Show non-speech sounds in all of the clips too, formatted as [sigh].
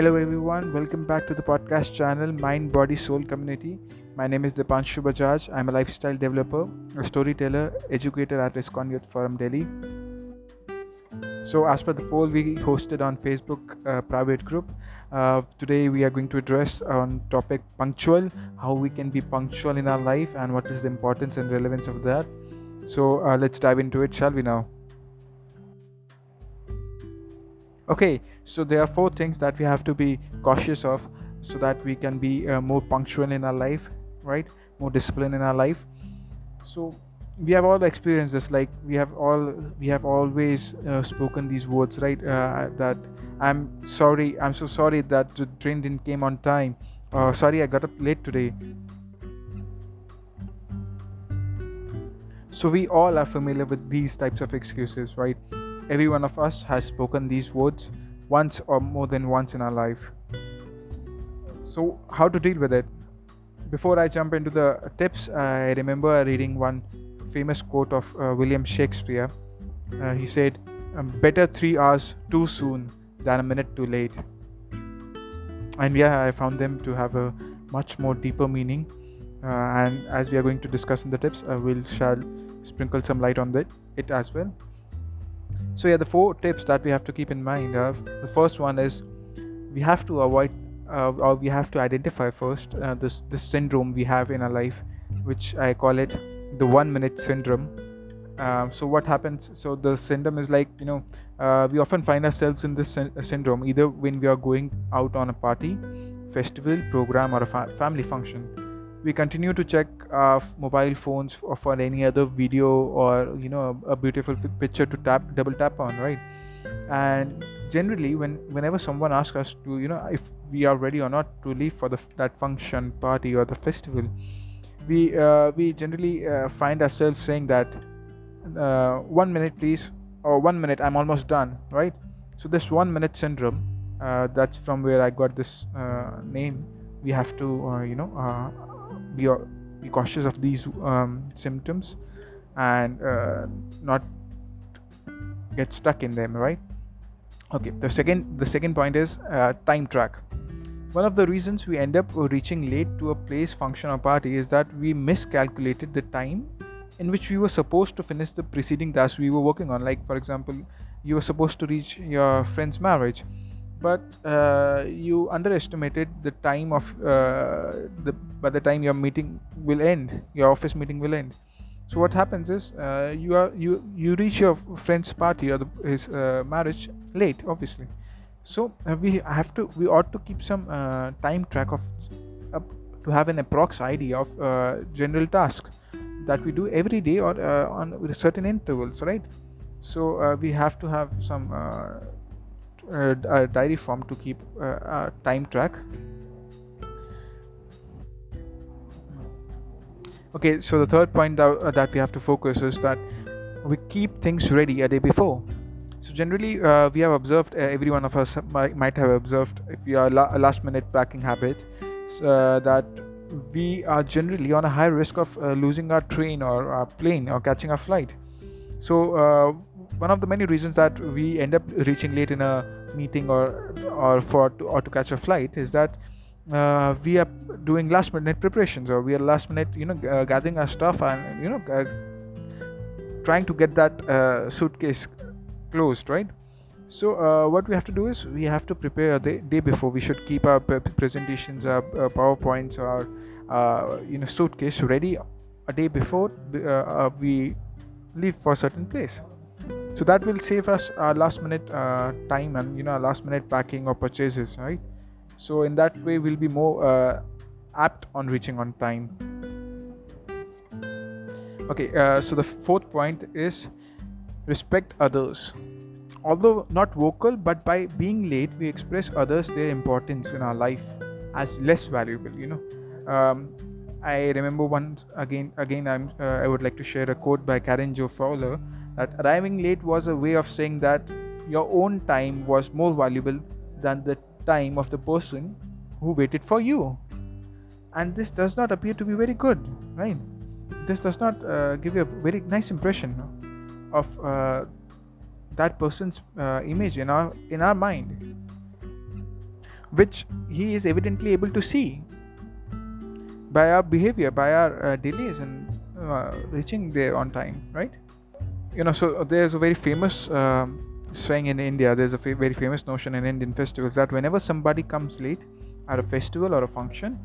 Hello, everyone. Welcome back to the podcast channel Mind, Body, Soul Community. My name is Dipanshu Bajaj. I'm a lifestyle developer, a storyteller, educator at ISKCON Youth Forum Delhi. So, as per the poll we hosted on Facebook uh, private group, uh, today we are going to address on topic punctual, how we can be punctual in our life, and what is the importance and relevance of that. So, uh, let's dive into it, shall we now? okay so there are four things that we have to be cautious of so that we can be uh, more punctual in our life right? More disciplined in our life. So we have all experienced this like we have all we have always uh, spoken these words right? Uh, that i'm sorry i'm so sorry that the train didn't came on time. Uh, sorry i got up late today. So we all are familiar with these types of excuses right? Every one of us has spoken these words once or more than once in our life. So, how to deal with it? Before I jump into the tips, I remember reading one famous quote of uh, William Shakespeare. Uh, he said, um, Better three hours too soon than a minute too late. And yeah, I found them to have a much more deeper meaning. Uh, and as we are going to discuss in the tips, I will shall sprinkle some light on that, it as well so yeah the four tips that we have to keep in mind uh, the first one is we have to avoid uh, or we have to identify first uh, this this syndrome we have in our life which i call it the one minute syndrome. Um, so what happens? So the syndrome is like you know uh, we often find ourselves in this sy- syndrome either when we are going out on a party festival program or a fa- family function we continue to check our mobile phones for, any other video or you know a beautiful picture to tap double tap on right? And generally when whenever someone asks us to you know if we are ready or not to leave for the that function party or the festival we uh, we generally uh, find ourselves saying that uh, one minute please or one minute i'm almost done right? So this one minute syndrome uh, that's from where i got this uh, name we have to uh, you know be, be cautious of these um, symptoms and uh, not get stuck in them right? Okay the second the second point is uh, time track. One of the reasons we end up reaching late to a place function or party is that we miscalculated the time in which we were supposed to finish the preceding task we were working on. Like for example you were supposed to reach your friend's marriage but uh, you underestimated the time of uh, the by the time your meeting will end your office meeting will end. So what happens is uh, you are you you reach your friend's party or the, his uh, marriage late obviously. So uh, we have to we ought to keep some uh, time track of to have an approx idea of general task that we do every day or on certain intervals right? So we have to have some uh, a diary form to keep uh, time track. Okay so the third point that, uh, that we have to focus is that we keep things ready a day before. So generally uh, we have observed uh, every one of us might, might have observed if we are la- last minute packing habit uh, that we are generally on a high risk of losing our train or our plane or catching our flight. So one of the many reasons that we end up reaching late in a meeting or or for to, or to catch a flight is that uh, we are doing last minute preparations or we are last minute you know uh, gathering our stuff and you know uh, trying to get that uh, suitcase closed right? So uh, what we have to do is we have to prepare the day before. We should keep our presentations our, our powerpoints or uh, you know suitcase ready a day before we leave for a certain place so that will save us our last minute uh, time and you know last minute packing or purchases right? So in that way we'll be more uh, apt on reaching on time. Okay uh, so the fourth point is respect others. Although not vocal but by being late we express others their importance in our life as less valuable you know. Um, i remember once again again i'm uh, i would like to share a quote by Karen Joy Fowler that arriving late was a way of saying that your own time was more valuable than the time of the person who waited for you and this does not appear to be very good right this does not uh, give you a very nice impression of uh, that person's uh, image in our in our mind which he is evidently able to see by our behavior, by our uh, delays in uh, reaching there on time, right? You know, so there's a very famous um, saying in India, there's a very famous notion in Indian festivals that whenever somebody comes late at a festival or a function,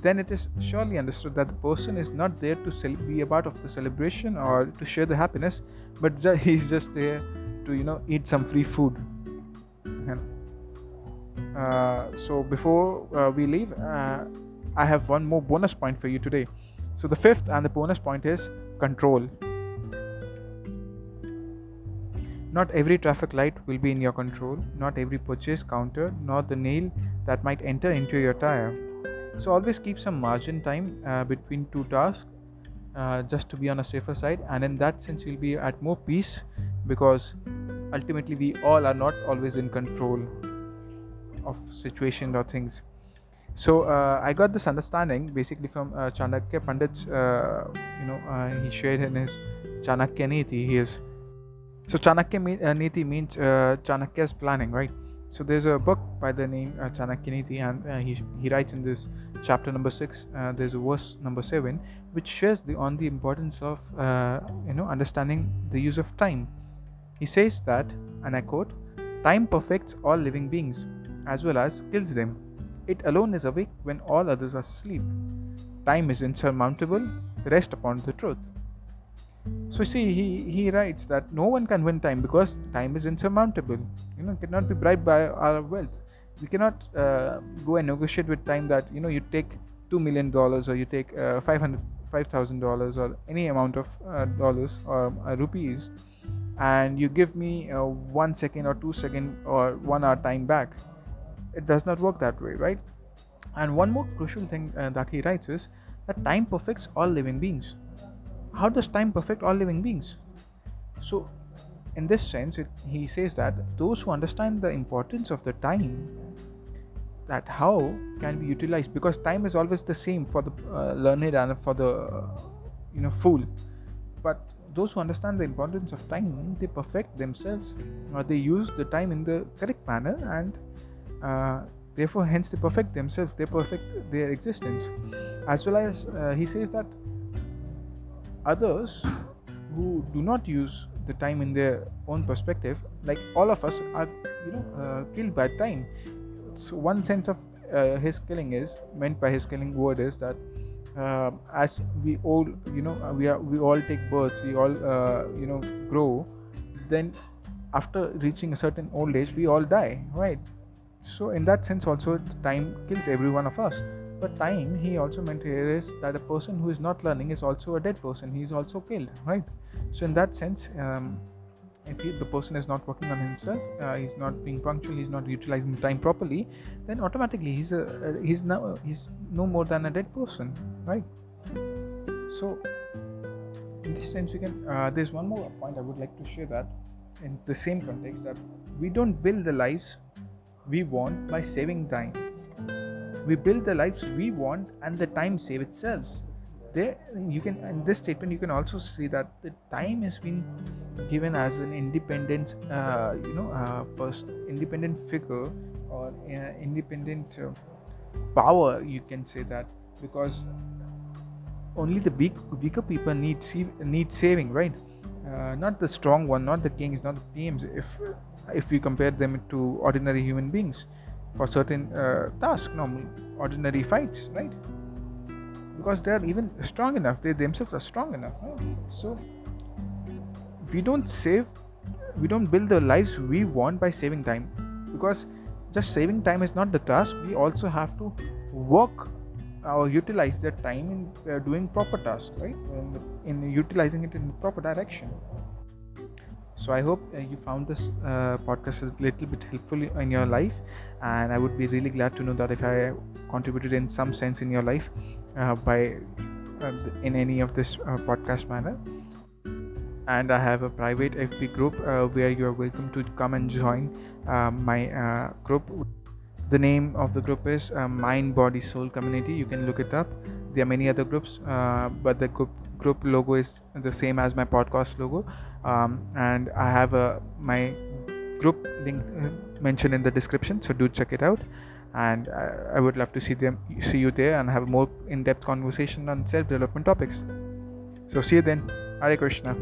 then it is surely understood that the person is not there to cel- be a part of the celebration or to share the happiness, but ju- [laughs] he's just there to you know eat some free food. Uh, so before uh, we leave, uh, I have one more bonus point for you today. So the fifth and the bonus point is control. Not every traffic light will be in your control, not every purchase counter, nor the nail that might enter into your tire. So always keep some margin time uh, between two tasks uh, just to be on a safer side, and in that sense, you'll be at more peace because ultimately we all are not always in control of situations or things. So uh, I got this understanding basically from uh, Chanakya Pandit's, uh, you know, uh, he shared in his Chanakya Niti. He is so Chanakya uh, Niti means uh, Chanakya's planning, right? So there's a book by the name uh, Chanakya Niti, and uh, he he writes in this chapter number six. Uh, there's a verse number seven, which shares the on the importance of uh, you know understanding the use of time. He says that, and I quote, "Time perfects all living beings, as well as kills them." It alone is awake when all others are asleep. Time is insurmountable, rest upon the truth. So see, he, he writes that no one can win time because time is insurmountable. You know, cannot be bribed by our wealth. We cannot uh, go and negotiate with time that you know you take two million dollars or you take uh, five hundred five thousand dollars or any amount of uh, dollars or uh, rupees, and you give me uh, one second or two second or one hour time back it does not work that way right and one more crucial thing uh, that he writes is that time perfects all living beings how does time perfect all living beings? So in this sense it, he says that those who understand the importance of the time that how can be utilized because time is always the same for the uh, learned and for the uh, you know fool. But those who understand the importance of time they perfect themselves or they use the time in the correct manner and uh, therefore hence they perfect themselves they perfect their existence. As well as uh, he says that others who do not use the time in their own perspective like all of us are you know uh, killed by time. So one sense of uh, his killing is meant by his killing word is that uh, as we all you know we are we all take birth we all you know grow then after reaching a certain old age we all die right? So in that sense also time kills every one of us but time he also meant here is that a person who is not learning is also a dead person. He is also killed right? So in that sense um, if he, the person is not working on himself uh, he's not being punctual he's not utilizing time properly then automatically he's a uh, he's now he's no more than a dead person right? So in this sense we can uh, there's one more point i would like to share that in the same context that we don't build the lives we want by saving time. We build the lives we want and the time save itself. There you can in this statement you can also see that the time has been given as an independent uh, you know uh, independent figure or uh, independent uh, power you can say that because only the weak, weaker people need need saving right uh, not the strong one not the kings not the PMs if if we compare them to ordinary human beings for certain uh, tasks, normal ordinary fights, right? Because they are even strong enough, they themselves are strong enough. Right? So we don't save, we don't build the lives we want by saving time, because just saving time is not the task. We also have to work or utilize that time in uh, doing proper tasks, right? In, in utilizing it in the proper direction so i hope uh, you found this uh, podcast a little bit helpful in your life and i would be really glad to know that if i contributed in some sense in your life uh, by uh, in any of this uh, podcast manner. And i have a private fb group where you are welcome to come and join my group. The name of the group is mind body soul community. You can look it up. There are many other groups but the group group logo is the same as my podcast logo. Um, and i have a, my group link uh, mentioned in the description so do check it out. And I, I would love to see them see you there and have more in-depth conversation on self-development topics. So see you then. Hare krishna